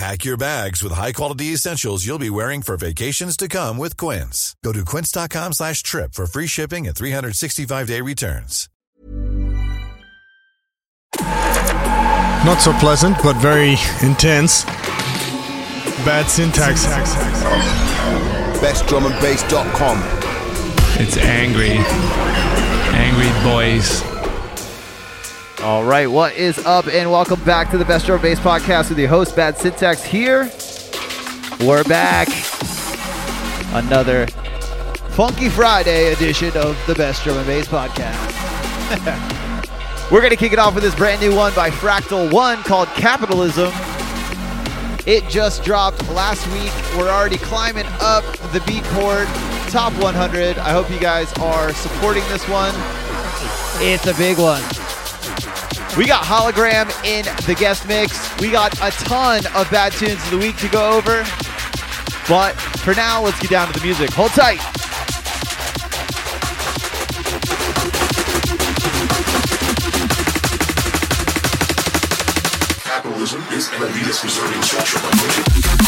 Pack your bags with high-quality essentials you'll be wearing for vacations to come with Quince. Go to quince.com slash trip for free shipping and 365-day returns. Not so pleasant, but very intense. Bad syntax. BestDrumAndBass.com. It's angry. Angry boys. All right, what is up, and welcome back to the Best Drum Bass Podcast with your host, Bad Syntax here. We're back. Another Funky Friday edition of the Best Drum and Bass Podcast. We're going to kick it off with this brand new one by Fractal One called Capitalism. It just dropped last week. We're already climbing up the Beatport Top 100. I hope you guys are supporting this one. It's a big one. We got Hologram in the guest mix. We got a ton of bad tunes of the week to go over. But for now, let's get down to the music. Hold tight. Capitalism is an elitist structure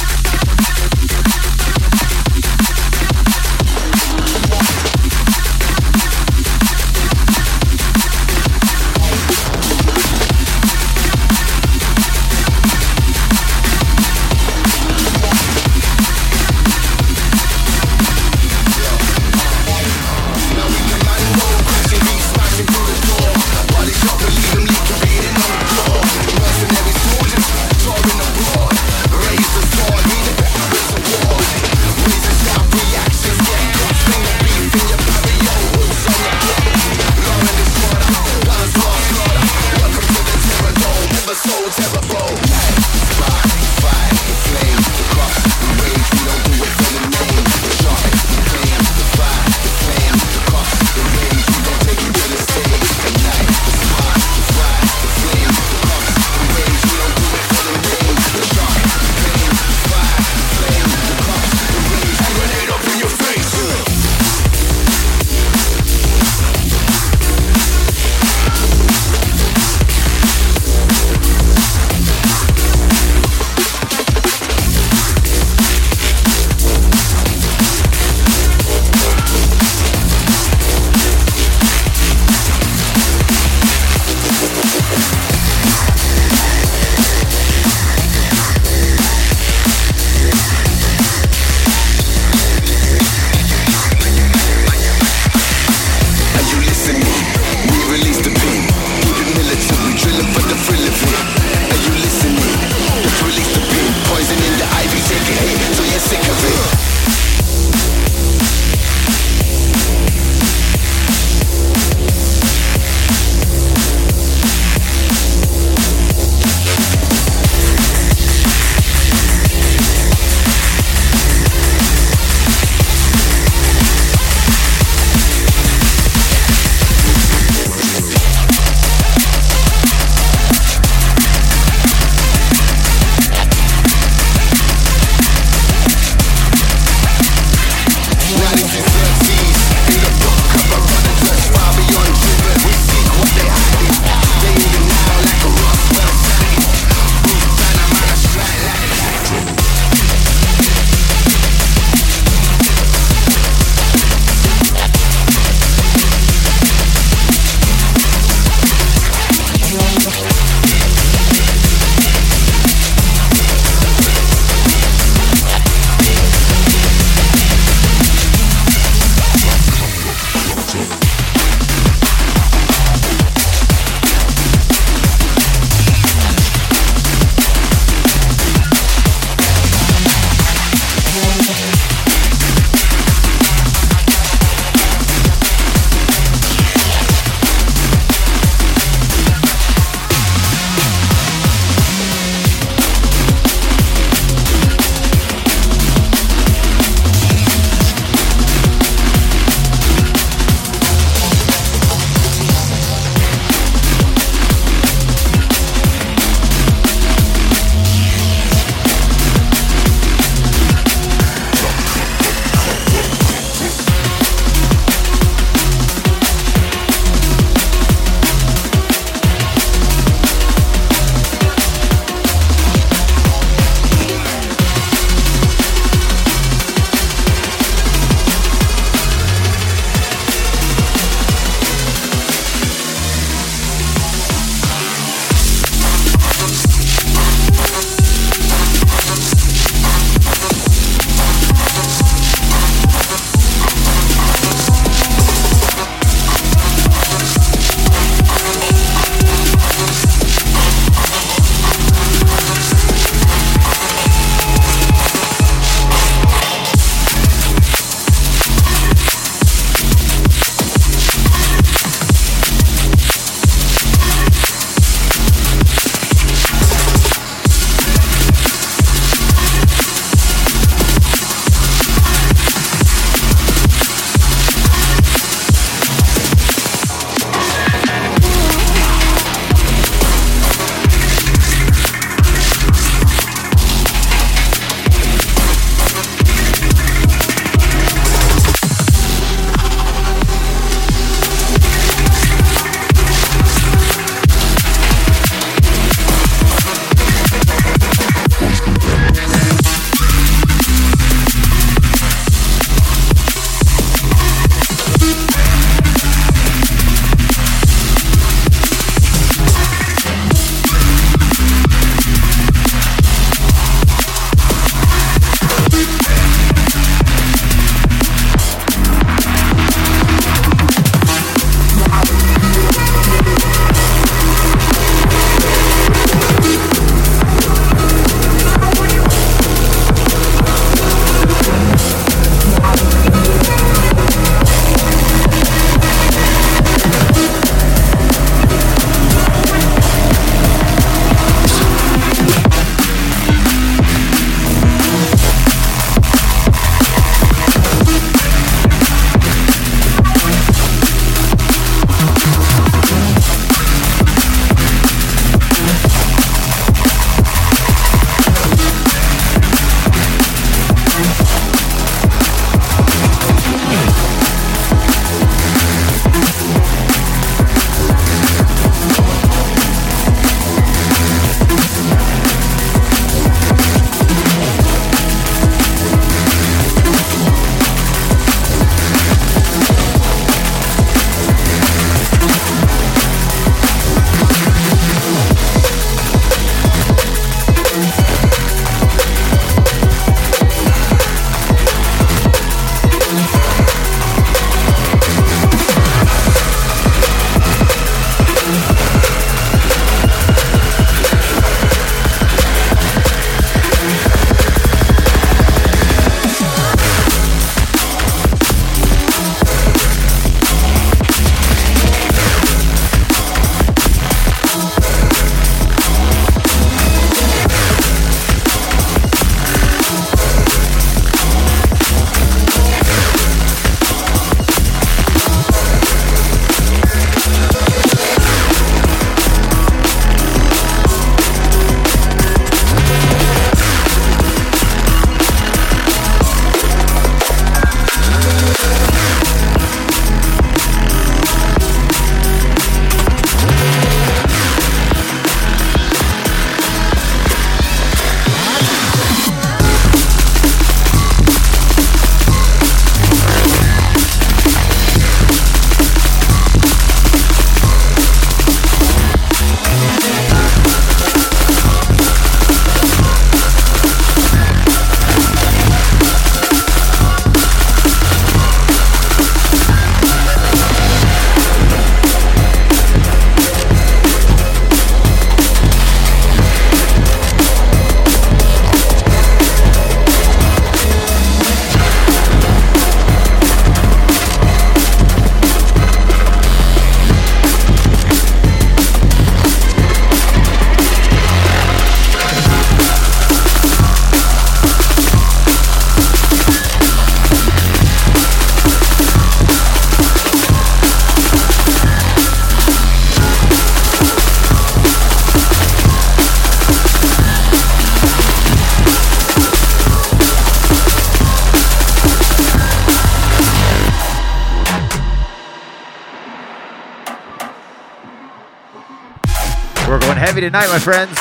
tonight, my friends.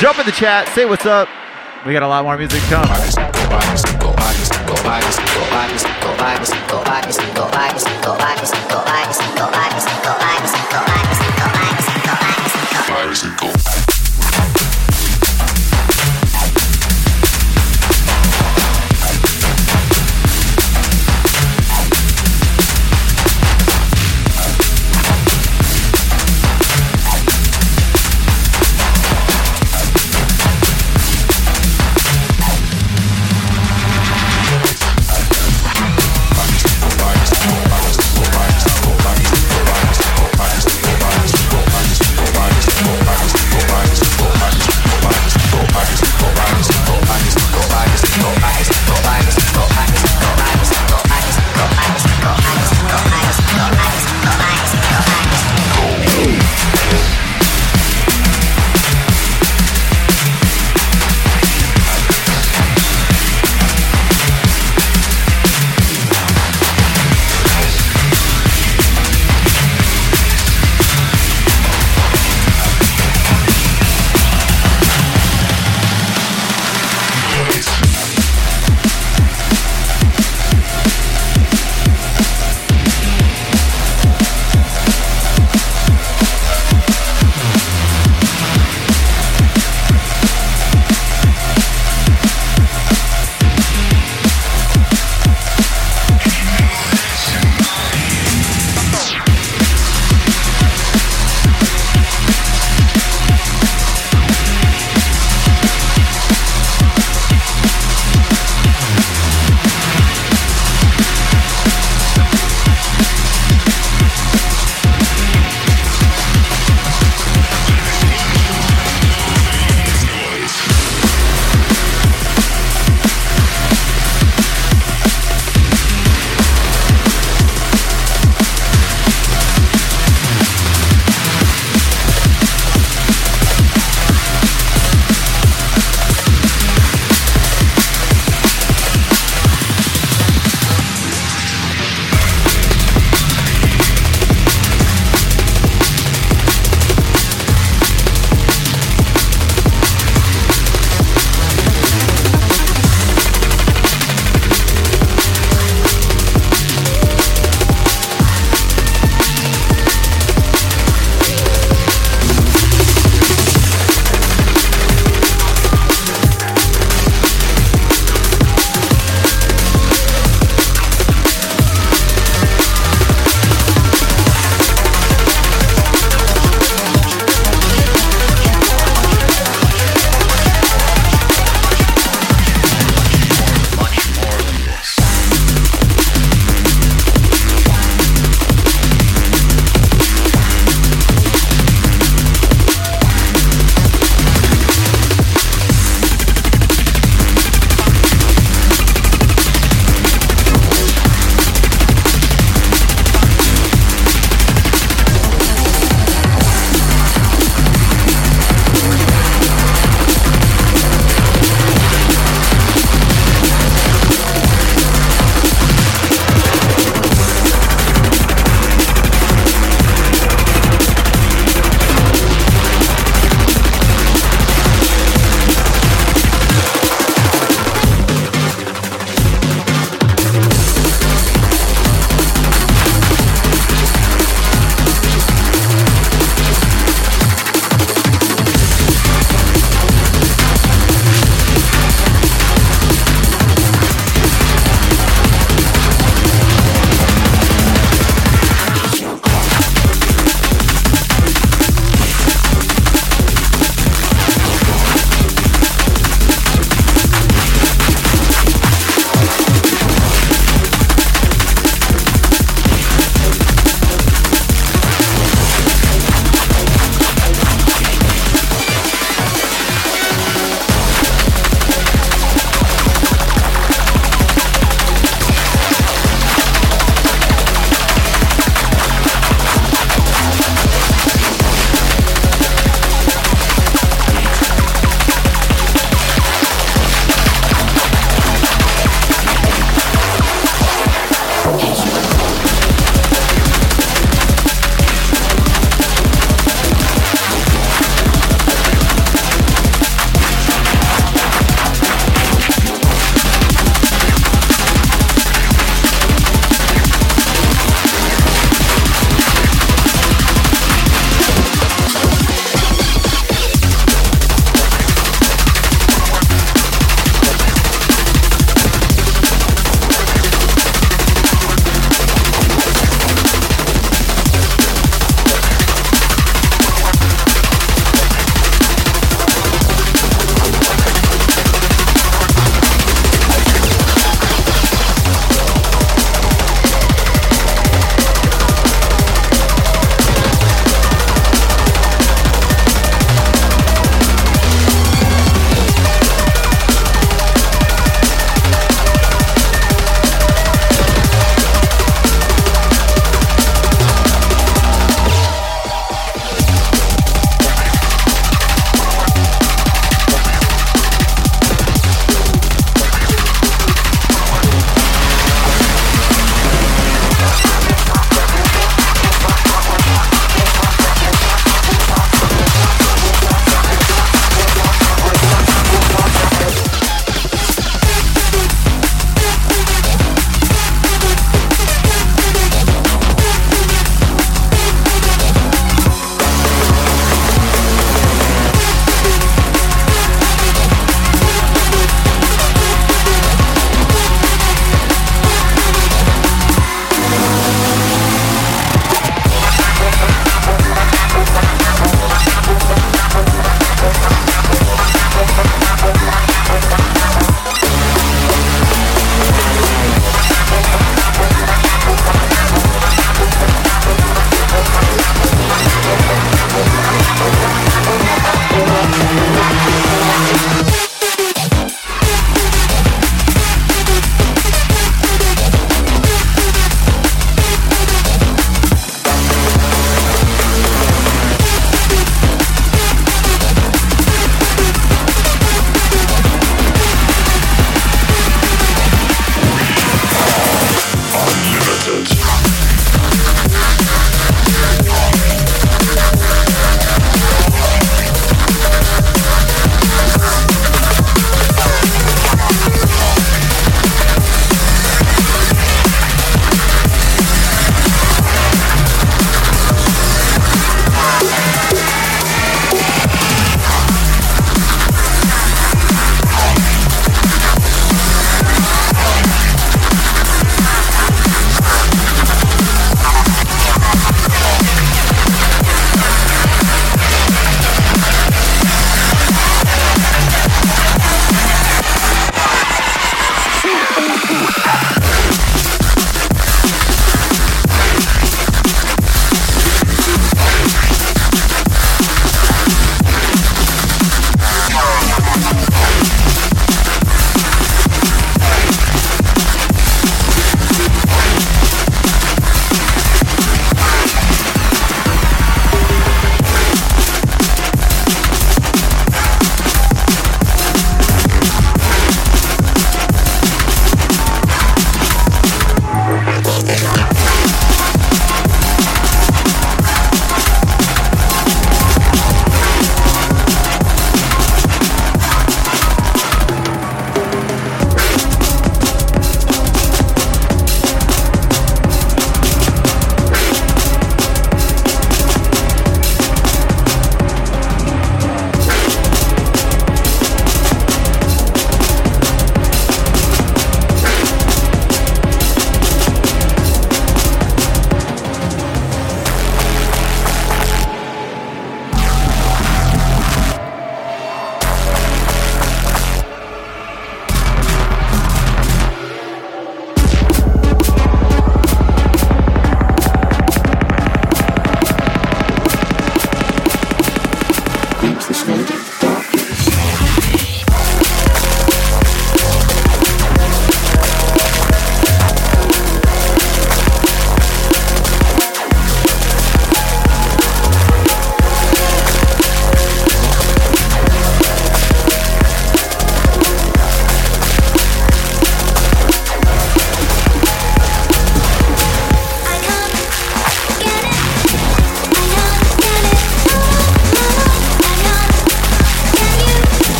Jump in the chat, say what's up. We got a lot more music to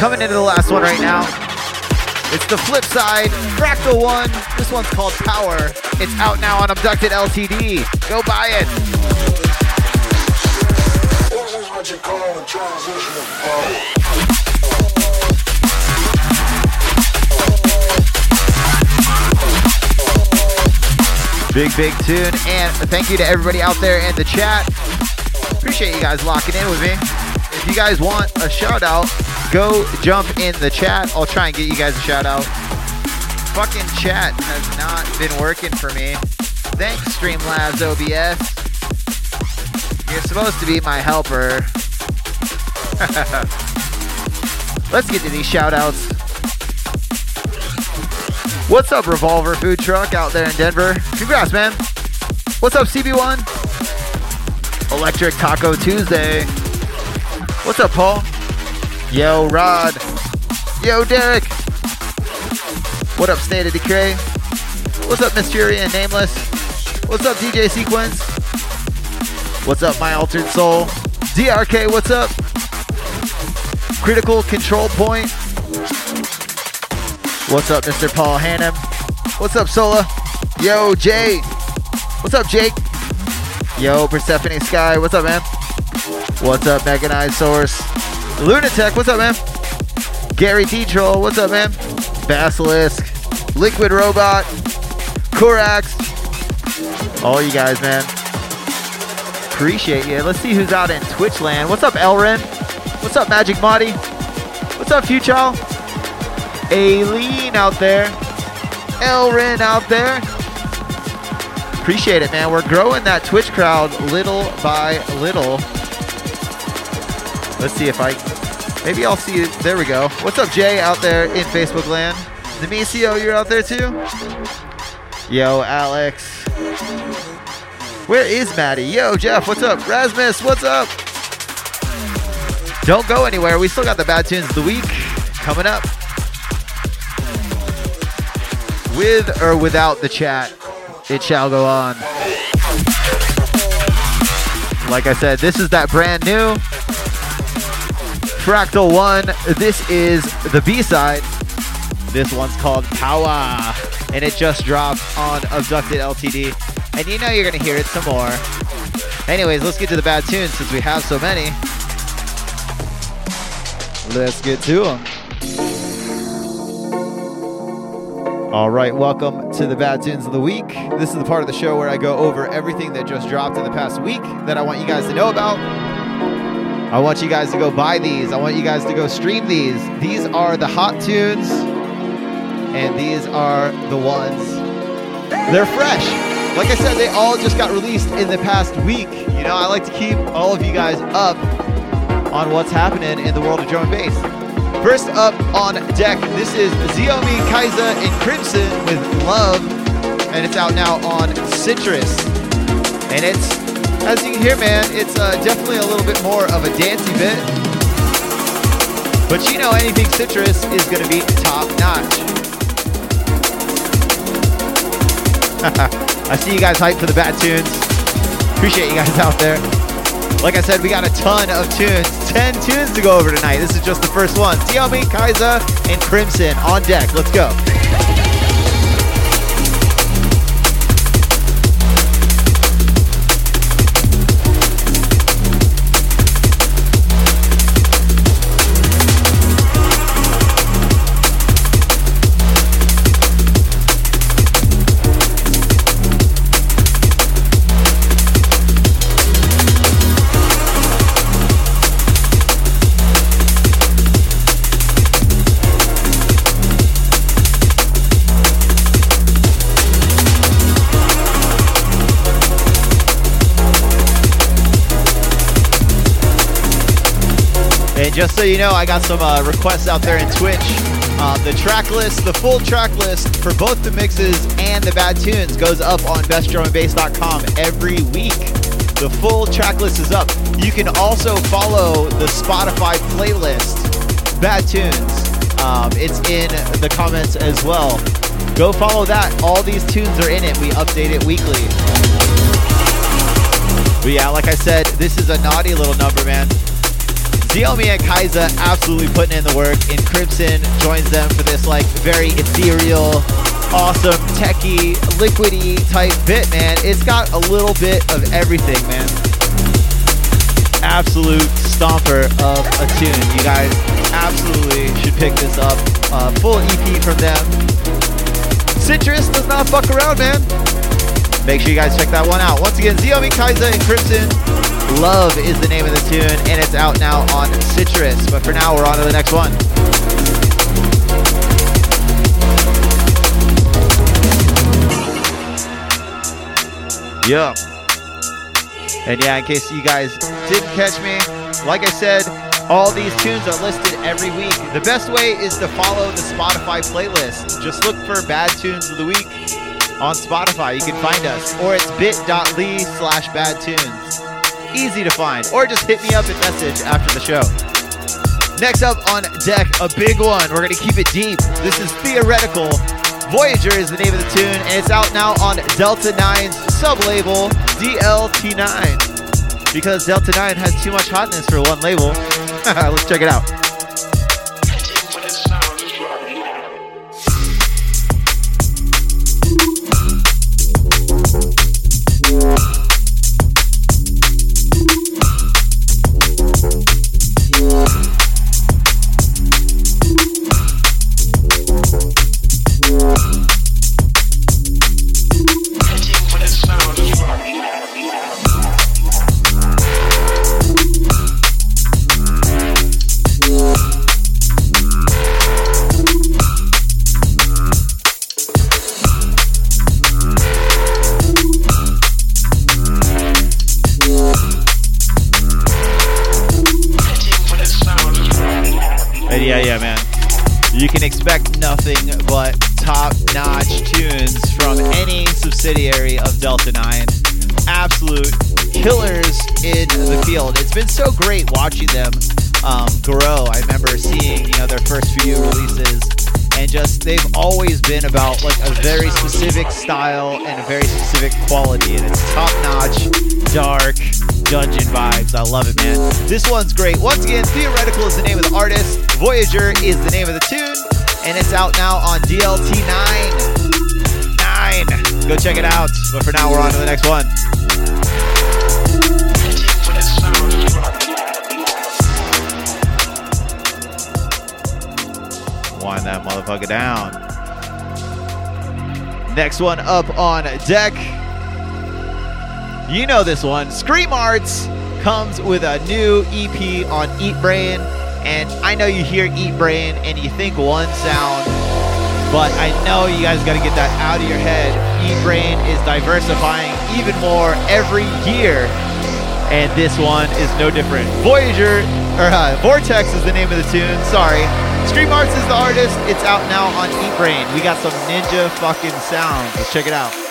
Coming into the last one right now. It's the flip side, Fractal One. This one's called Power. It's out now on Abducted LTD. Go buy it. This is what you call a. Big, big tune. And thank you to everybody out there in the chat. Appreciate you guys locking in with me. If you guys want a shout out, go jump in the chat. I'll try and get you guys a shout out. Fucking chat has not been working for me. Thanks, Streamlabs OBS. You're supposed to be my helper. Let's get to these shout outs. What's up, Revolver Food Truck out there in Denver? Congrats, man. What's up, CB1? Electric Taco Tuesday. What's up, Paul? Yo, Rod. Yo, Derek. What up, State of Decay? What's up, Mysterian Nameless? What's up, DJ Sequence? What's up, My Altered Soul? DRK, what's up? Critical Control Point. What's up, Mr. Paul Hannum? What's up, Sola? Yo, Jay. What's up, Jake? Yo, Persephone Sky. What's up, man? What's up, Mechanized Source? Lunatech. What's up, man? Gary T. Troll. What's up, man? Basilisk. Liquid Robot. Korax. All you guys, man. Appreciate you. Let's see who's out in Twitch land. What's up, Elren? What's up, Magic Marty? What's up, Fuchal? Aileen out there. Elrin out there. Appreciate it, man. We're growing that Twitch crowd little by little. Let's see if I. Maybe I'll see you. There we go. What's up, Jay, out there in Facebook land? Nemecio, you're out there too? Yo, Alex. Where is Maddie? Yo, Jeff, what's up? Rasmus, what's up? Don't go anywhere. We still got the bad tunes of the week coming up. With or without the chat, it shall go on. Like I said, this is that brand new Fractal One. This is the B side. This one's called Power, and it just dropped on Abducted LTD. And you know you're gonna hear it some more. Anyways, let's get to the bad tunes since we have so many. Let's get to them. All right, welcome to the Bad Tunes of the Week. This is the part of the show where I go over everything that just dropped in the past week that I want you guys to know about. I want you guys to go buy these. I want you guys to go stream these. These are the hot tunes, and these are the ones. They're fresh. Like I said, they all just got released in the past week. You know, I like to keep all of you guys up on what's happening in the world of drum and bass. First up on deck, this is Xiomi Kaiza in Crimson with Love, and it's out now on Citrus. And it's, as you can hear, man, it's uh, definitely a little bit more of a dancey bit. But you know, anything Citrus is going to be top notch. I see you guys hyped for the bad tunes. Appreciate you guys out there. Like I said, we got a ton of tunes. 10 tunes to go over tonight. This is just the first one. Xiaomi, Kaiza, and Crimson on deck. Let's go. Just so you know, I got some uh, requests out there in Twitch. Uh, the track list, the full track list for both the mixes and the bad tunes goes up on bestdrumandbass.com every week. The full track list is up. You can also follow the Spotify playlist, Bad Tunes. Um, it's in the comments as well. Go follow that. All these tunes are in it. We update it weekly. But yeah, like I said, this is a naughty little number, man. Diomi and Kaiza absolutely putting in the work. And Crimson joins them for this like very ethereal, awesome, techie, liquidy type bit, man. It's got a little bit of everything, man. Absolute stomper of a tune. You guys absolutely should pick this up. Uh, full EP from them. Citrus does not fuck around, man. Make sure you guys check that one out. Once again, Ziomi, Kaiza, and Crimson. Love is the name of the tune, and it's out now on Citrus. But for now, we're on to the next one. Yeah. And yeah, in case you guys didn't catch me, like I said, all these tunes are listed every week. The best way is to follow the Spotify playlist. Just look for Bad Tunes of the Week on Spotify. You can find us. Or it's bit.ly slash bad tunes. Easy to find. Or just hit me up and message after the show. Next up on deck, a big one. We're going to keep it deep. This is Theoretical. Voyager is the name of the tune, and it's out now on Delta 9's sub-label, DLT9. Because Delta 9 has too much hotness for one label. Let's check it out. Can expect nothing but top-notch tunes from any subsidiary of Delta 9. Absolute killers in the field. It's been so great watching them um, grow. I remember seeing, you know, their first few releases and just they've always been about like a very specific style and a very specific quality and it's top notch dark dungeon vibes. I love it man. This one's great. Once again theoretical is the name of the artist. Voyager is the name of the tune. And it's out now on dlt 9 9 go check it out. But for now we're on to the next one. Wind that motherfucker down. Next one up on deck. You know this one. Scream Arts comes with a new EP on Eatbrain. And I know you hear Eatbrain and you think one sound, but I know you guys got to get that out of your head. Eatbrain is diversifying even more every year. And this one is no different. Voyager, or uh, Vortex is the name of the tune. Sorry. Scream Arts is the artist. It's out now on Eatbrain. We got some ninja fucking sounds. Let's check it out.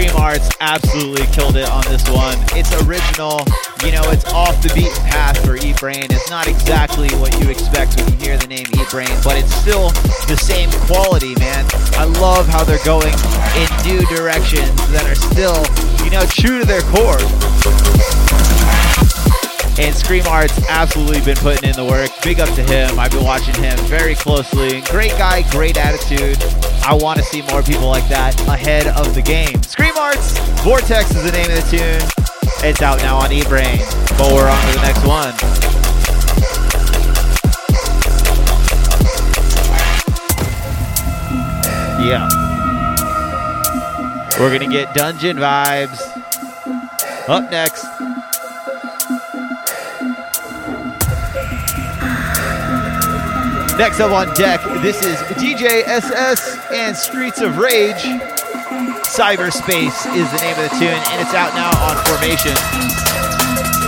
Scream Arts absolutely killed it on this one. It's original. You know, it's off the beaten path for Eatbrain. It's not exactly what you expect when you hear the name Eatbrain, but it's still the same quality, man. I love how they're going in new directions that are still, you know, true to their core. And Scream Art's absolutely been putting in the work. Big up to him. I've been watching him very closely. Great guy, great attitude. I want to see more people like that ahead of the game. Scream Arts, Vortex is the name of the tune. It's out now on Eatbrain. But we're on to the next one. Yeah. We're going to get dungeon vibes. Up next. Next up on deck, this is DJ SS and Streets of Rage. Cyberspace is the name of the tune, and it's out now on Formation.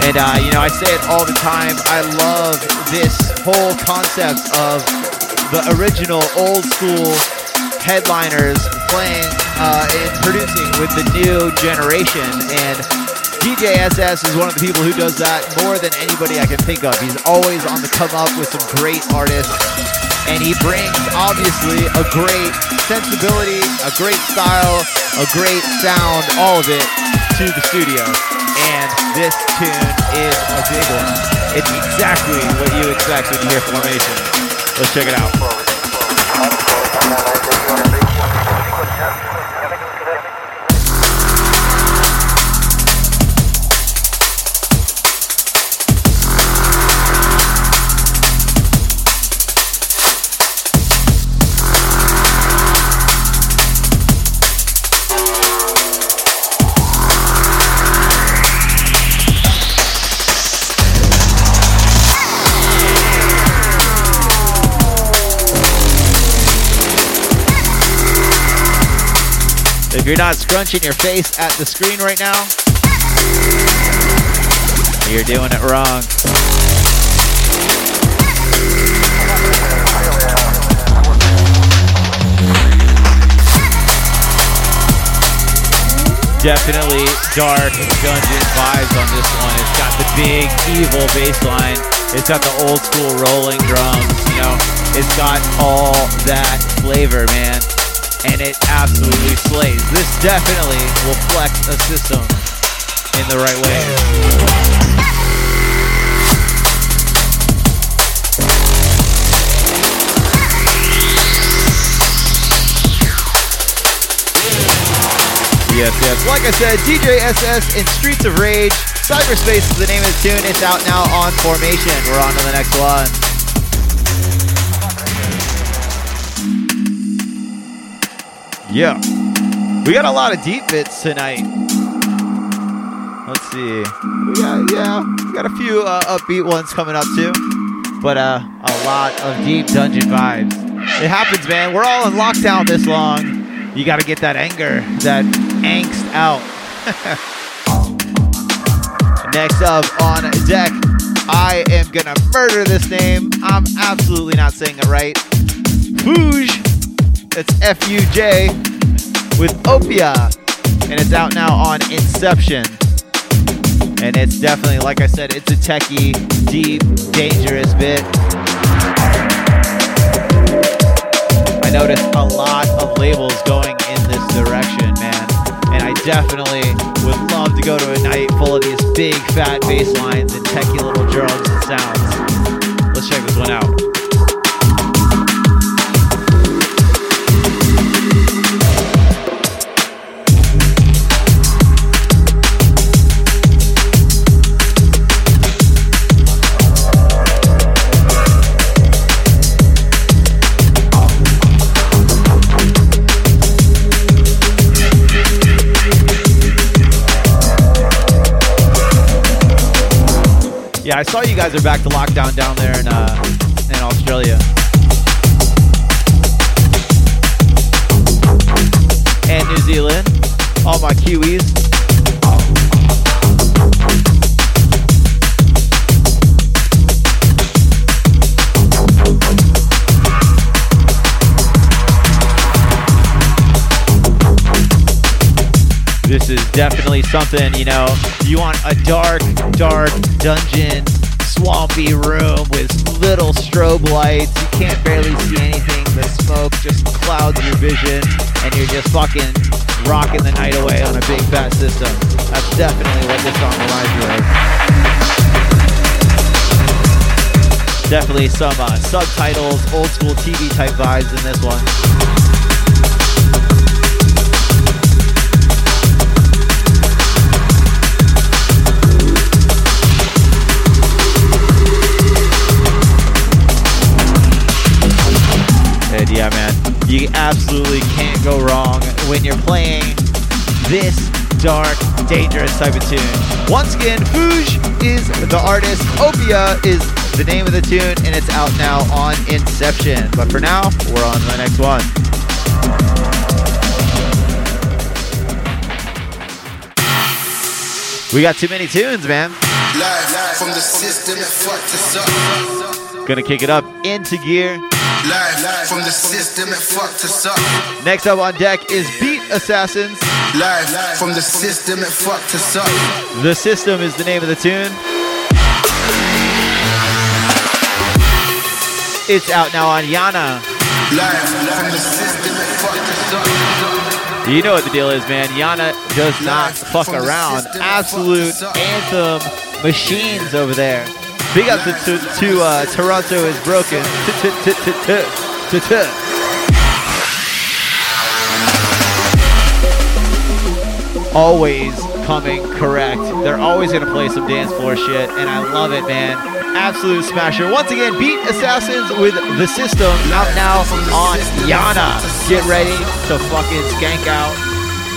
And, uh, you know, I say it all the time. I love this whole concept of the original old school headliners playing uh, and producing with the new generation. And DJ SS is one of the people who does that more than anybody I can think of. He's always on the come up with some great artists. And he brings, obviously, a great sensibility, a great style, a great sound, all of it to the studio. And this tune is a big one. It's exactly what you expect when you hear Formation. Let's check it out. If you're not scrunching your face at the screen right now, you're doing it wrong. Definitely dark dungeon vibes on this one. It's got the big evil bass line. It's got the old school rolling drums, you know. It's got all that flavor, man and it absolutely slays. This definitely will flex a system in the right way. Yes, yes. Like I said, DJ SS and Streets of Rage. Cyberspace is the name of the tune. It's out now on Formation. We're on to the next one. Yeah. We got a lot of deep bits tonight. Let's see. We got yeah, we got a few uh, upbeat ones coming up too, but uh, a lot of deep dungeon vibes. It happens, man. We're all in lockdown this long. You got to get that anger, that angst out. Next up on deck, I am gonna murder this name. I'm absolutely not saying it right. Fuge that's F U J with Opia. And it's out now on Inception. And it's definitely, like I said, it's a techie, deep, dangerous bit. I noticed a lot of labels going in this direction, man. And I definitely would love to go to a night full of these big fat bass lines and techie little drums and sounds. Let's check this one out. I saw you guys are back to lockdown down there in uh, in Australia. And New Zealand. All my Kiwis. This is definitely something, you know, you want a dark, dark dungeon, swampy room with little strobe lights. You can't barely see anything. The smoke just clouds your vision, and you're just fucking rocking the night away on a big fat system. That's definitely what this song reminds me of. Definitely some uh, subtitles, old school TV type vibes in this one. You absolutely can't go wrong when you're playing this dark, dangerous type of tune. Once again, Fuge is the artist, Opia is the name of the tune, and it's out now on Inception. But for now, we're on to the next one. We got too many tunes, man. Live from the system that fucked up. Gonna kick it up into gear. Live from the system that fucked us up. Next up on deck is Beat Assassins. Live from the system that fucked us up. The System is the name of the tune. It's out now on Yana. Live from the system that fucked us up. You know what the deal is, man. Yana does not fuck around. Absolute anthem machines over there. Big up to, to, to uh, Toronto is broken. Always coming correct. They're always gonna play some dance floor shit, and I love it, man. Absolute smasher. Once again, beat Assassins with the system out now on Yana. Get ready to fucking skank out.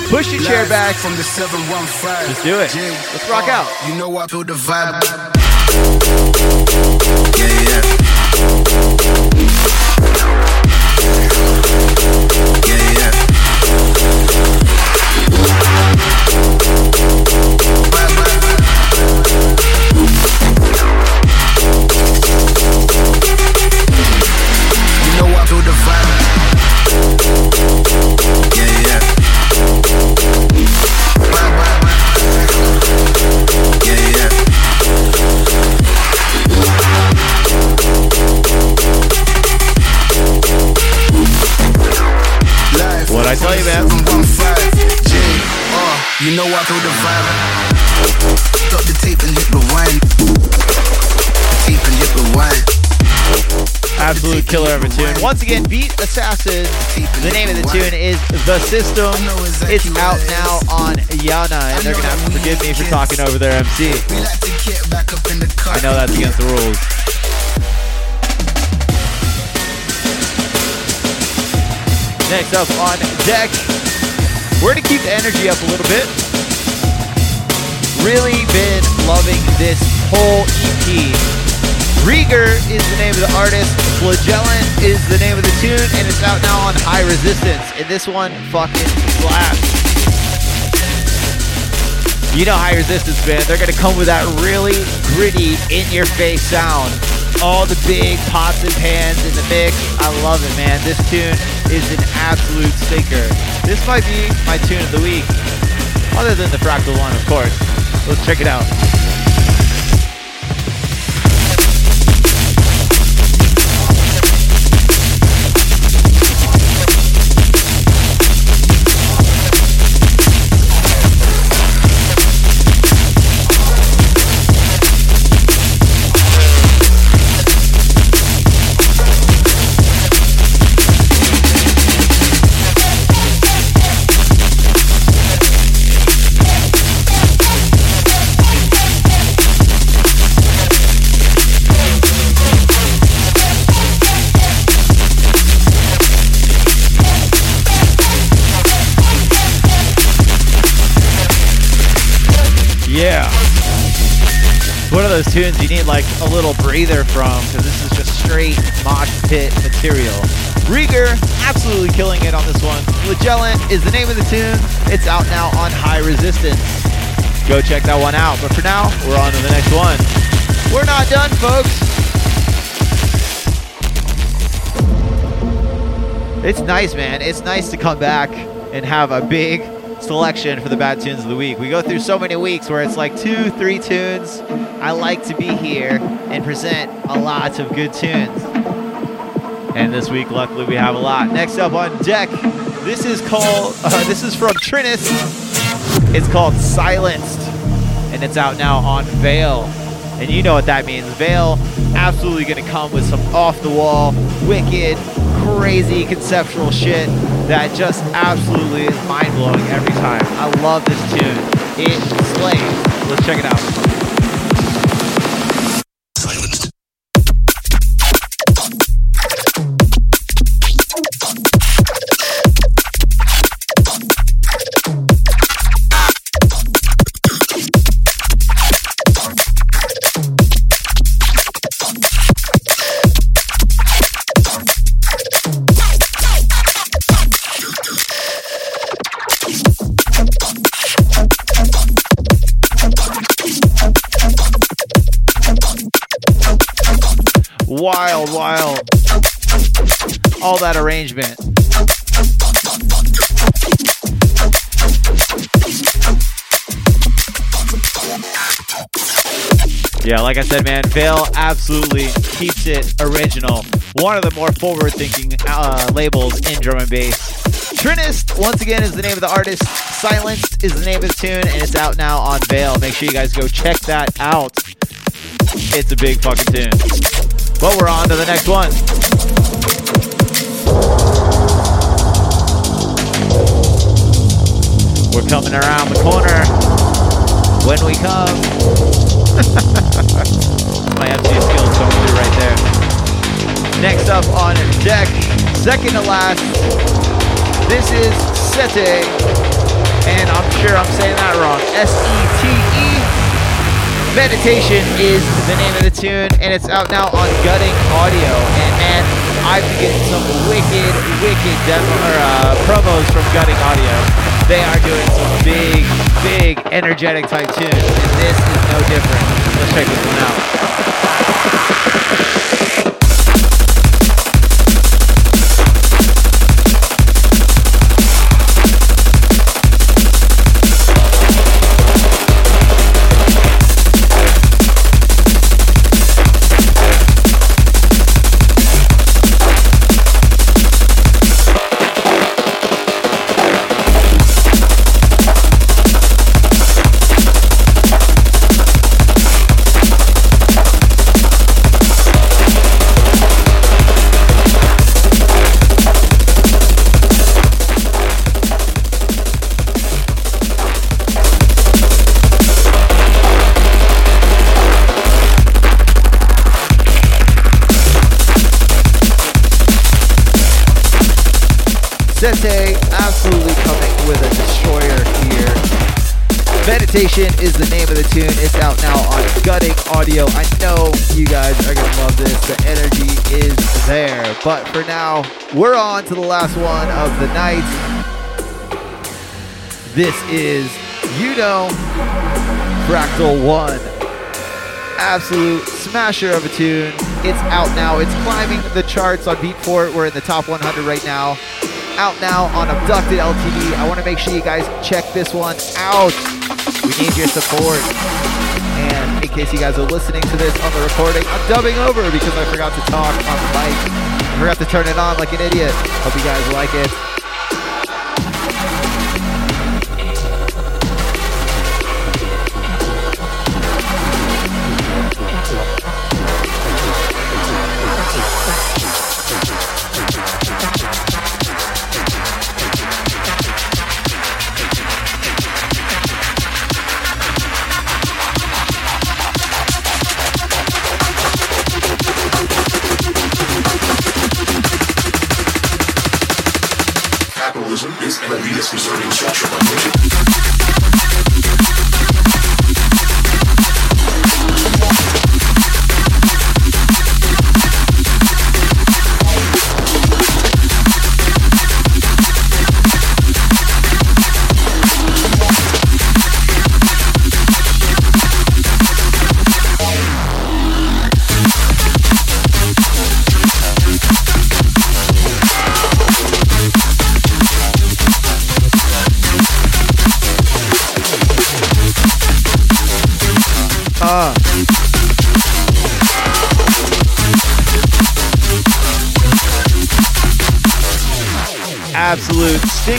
Push your chair back. from the 715. Just do it. Let's rock out. You know I feel the vibe. Yeah, yeah. You know I feel the vibe. Stop the tape and hit rewind. Tape and hit rewind. Absolute killer of a tune. Once again, Beat Assassin. The name of the tune is The System. It's out now on Yana, and they're gonna have to forgive me for talking over their MC. We like to get back up in the car. I know that's against the rules. Next up on deck, we're gonna keep the energy up a little bit. Really been loving this whole EP. Rieger is the name of the artist, Flagellant is the name of the tune, and it's out now on High Resistance. And this one fucking slaps. You know High Resistance, man. They're gonna come with that really gritty, in-your-face sound. All the big pots and pans in the mix. I love it, man. This tune is an absolute stinker. This might be my tune of the week, other than the Fractal one, of course. Let's check it out. Those tunes you need like a little breather from because this is just straight mosh pit material. Rieger, absolutely killing it on this one. Flagellant is the name of the tune. It's out now on High Resistance. Go check that one out. But for now, we're on to the next one. We're not done, folks. It's nice, man. It's nice to come back and have a big selection for the bad tunes of the week. We go through so many weeks where it's like two, three tunes. I like to be here and present a lot of good tunes. And this week, luckily, we have a lot. Next up on deck, this is called, uh, this is from Trinus. It's called Silenced, and it's out now on Veil. And you know what that means. Veil absolutely going to come with some off the wall, wicked, crazy conceptual shit that just absolutely is mind blowing every time. I love this tune. It slays. Let's check it out. Wild, wild. All that arrangement. Yeah, like I said, man, Veil absolutely keeps it original. One of the more forward-thinking uh, labels in drum and bass. Trinist, once again, is the name of the artist. Silenced is the name of the tune, and it's out now on Veil. Make sure you guys go check that out. It's a big fucking tune. But we're on to the next one. We're coming around the corner. When we come, my MC skills coming through right there. Next up on deck, second to last, this is Sete, and I'm sure I'm saying that wrong. S E T E. Meditation is the name of the tune, and it's out now on Gutting Audio. And man, I've been getting some wicked, wicked demo or uh, promos from Gutting Audio. They are doing some big, big, energetic type tunes, and this is no different. Let's check this one out. Meditation is the name of the tune. It's out now on Gutting Audio. I know you guys are going to love this. The energy is there. But for now, we're on to the last one of the night. This is, you know, Fractal 1. Absolute smasher of a tune. It's out now. It's climbing the charts on Beatport. We're in the top 100 right now out now on Abducted LTD. I want to make sure you guys check this one out. We need your support. And in case you guys are listening to this on the recording, I'm dubbing over because I forgot to talk on the mic. I forgot to turn it on like an idiot. Hope you guys like it.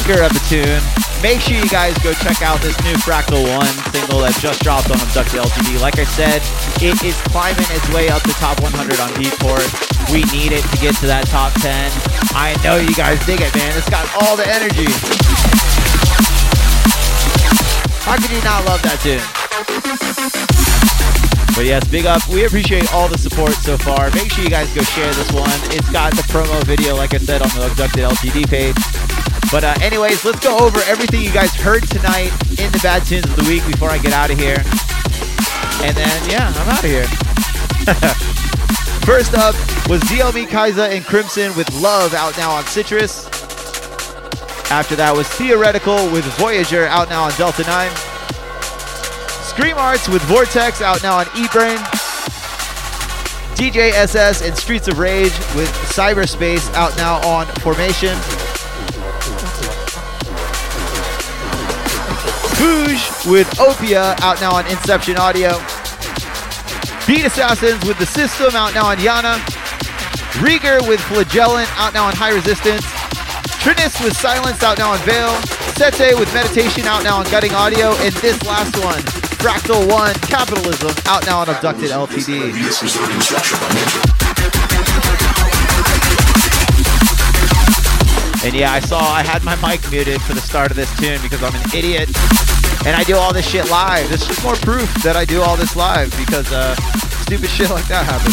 Stinker of a tune. Make sure you guys go check out this new Fractal 1 single that just dropped on Abducted LTD. Like I said, it is climbing its way up the top 100 on Beatport. We need it to get to that top 10. I know you guys dig it, man. It's got all the energy. How could you not love that tune? But yes, big up. We appreciate all the support so far. Make sure you guys go share this one. It's got the promo video, like I said, on the Abducted LTD page. But uh, anyways, let's go over everything you guys heard tonight in the Bad Tunes of the Week before I get out of here. And then, yeah, I'm out of here. First up was DLB Kaiza and Crimson with Love out now on Citrus. After that was Theoretical with Voyager out now on Delta 9. Scream Arts with Vortex out now on Eatbrain. DJ SS and Streets of Rage with Cyberspace out now on Formation. Bouge with Opia out now on Inception Audio. Beat Assassins with The System out now on Yana. Rieger with Flagellant out now on High Resistance. Trinis with Silence out now on Veil. Sete with Meditation out now on Gutting Audio. And this last one, Fractal One Capitalism out now on Abducted LTD. And yeah, I saw I had my mic muted for the start of this tune because I'm an idiot. And I do all this shit live. This is more proof that I do all this live because uh, stupid shit like that happens.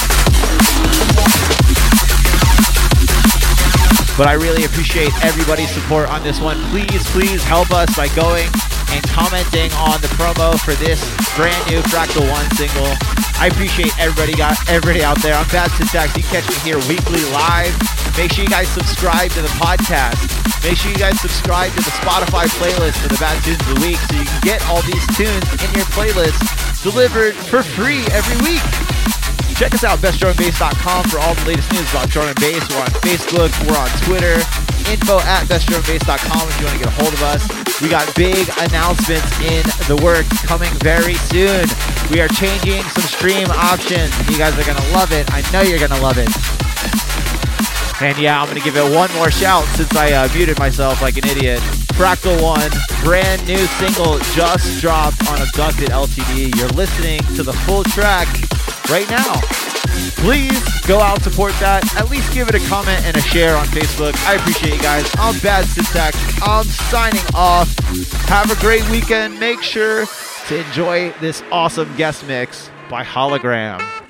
But I really appreciate everybody's support on this one. Please, please help us by going and commenting on the promo for this brand new Fractal One single. I appreciate everybody got everybody out there. I'm Bad Syntax. You catch me here weekly live. Make sure you guys subscribe to the podcast. Make sure you guys subscribe to the Spotify playlist for the Bad Tunes of the Week so you can get all these tunes in your playlist delivered for free every week. Check us out, bestdrumandbass.com for all the latest news about drum and bass. We're on Facebook, we're on Twitter, info at bestdrumandbass.com if you want to get a hold of us. We got big announcements in the works coming very soon. We are changing some stream options. You guys are going to love it. I know you're going to love it. And yeah, I'm going to give it one more shout since I uh, muted myself like an idiot. Fractal One, brand new single just dropped on Abducted LTD. You're listening to the full track right now. Please go out support that. At least give it a comment and a share on Facebook. I appreciate you guys. I'm Bad Syntax. I'm signing off. Have a great weekend. Make sure to enjoy this awesome guest mix by Hologram.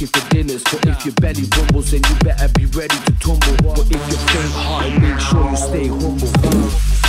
looking for dinners. But if your belly rumbles, then you better be ready to tumble. But if you think hard, make sure you stay humble.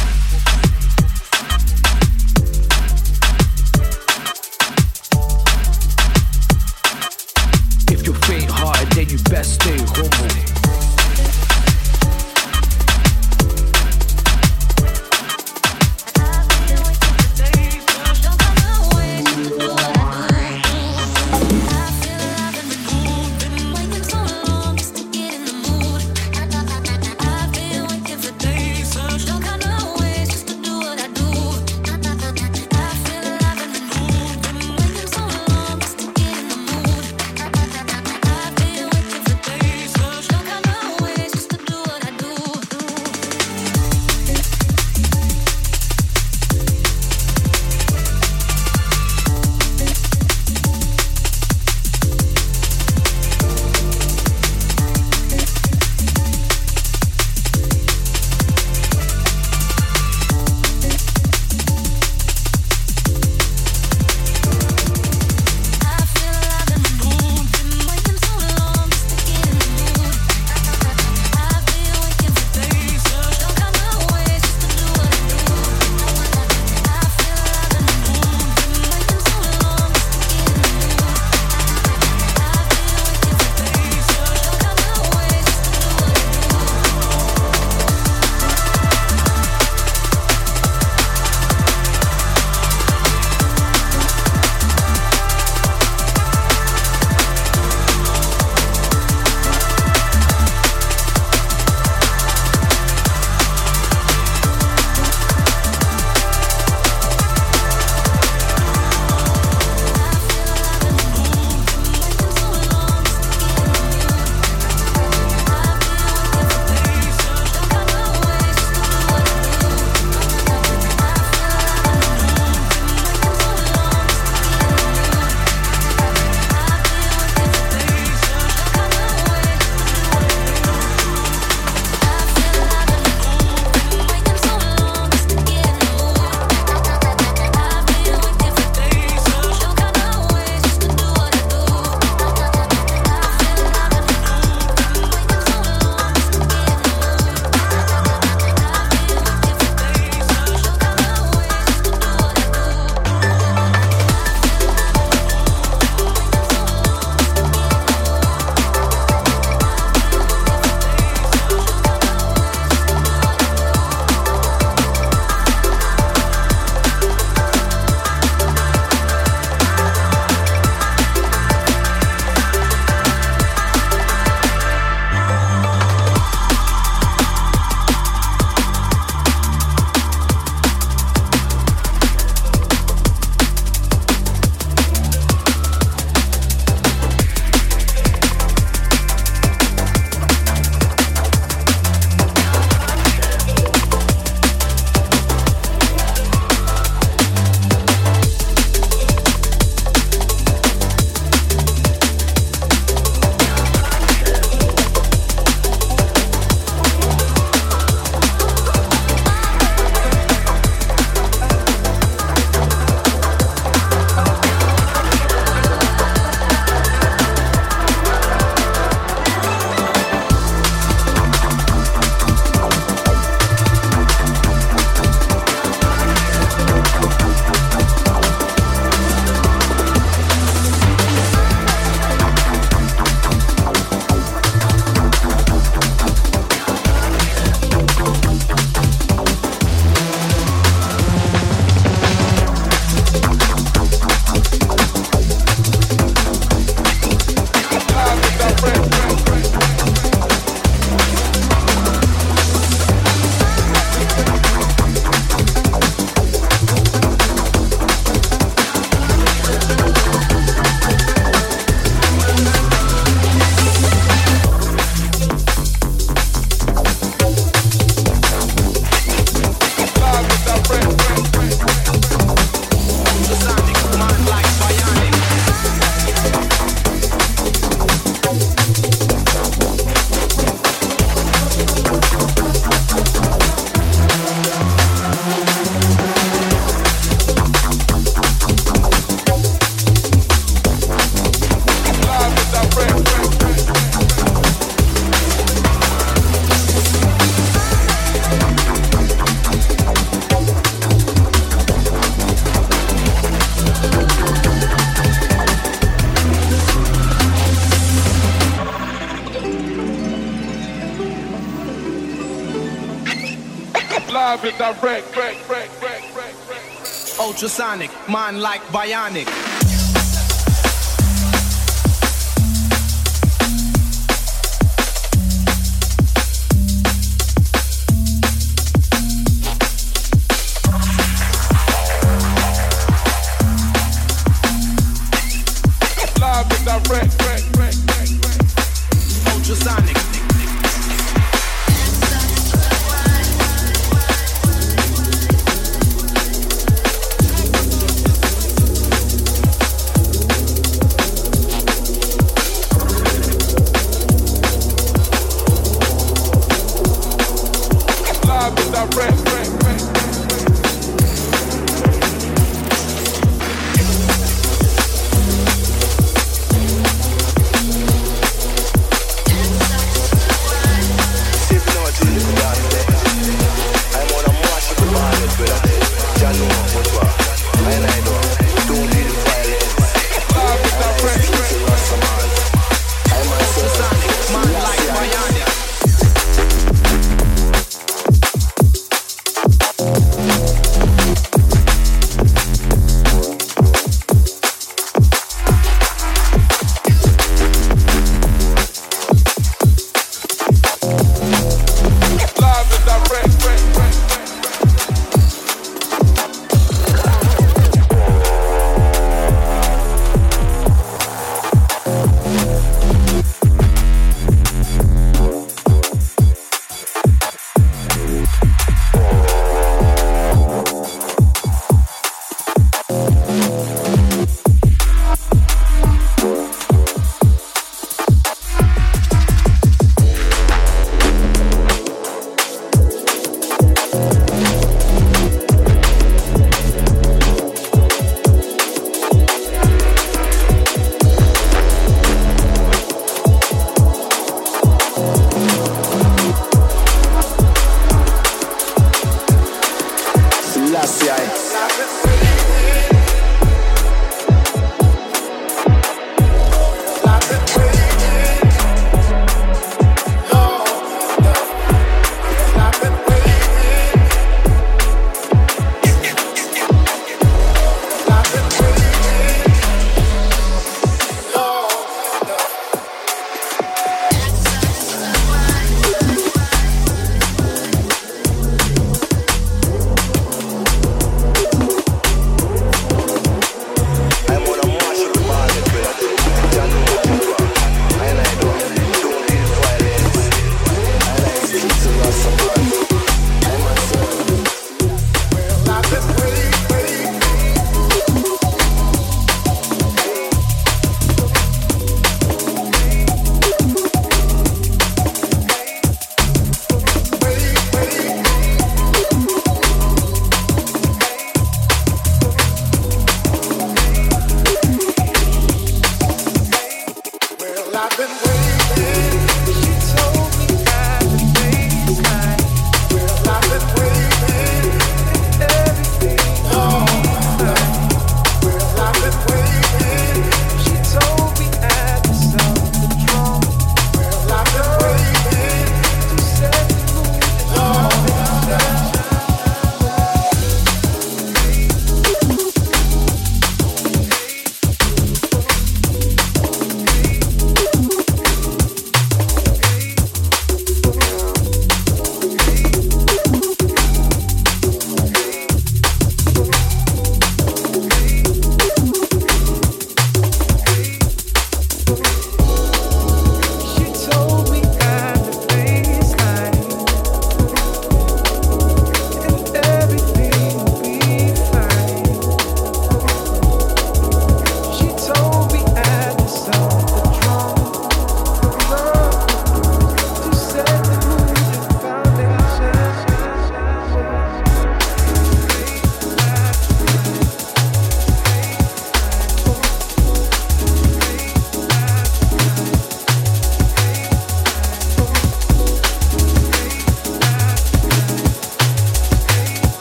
Ultrasonic, mind like bionic.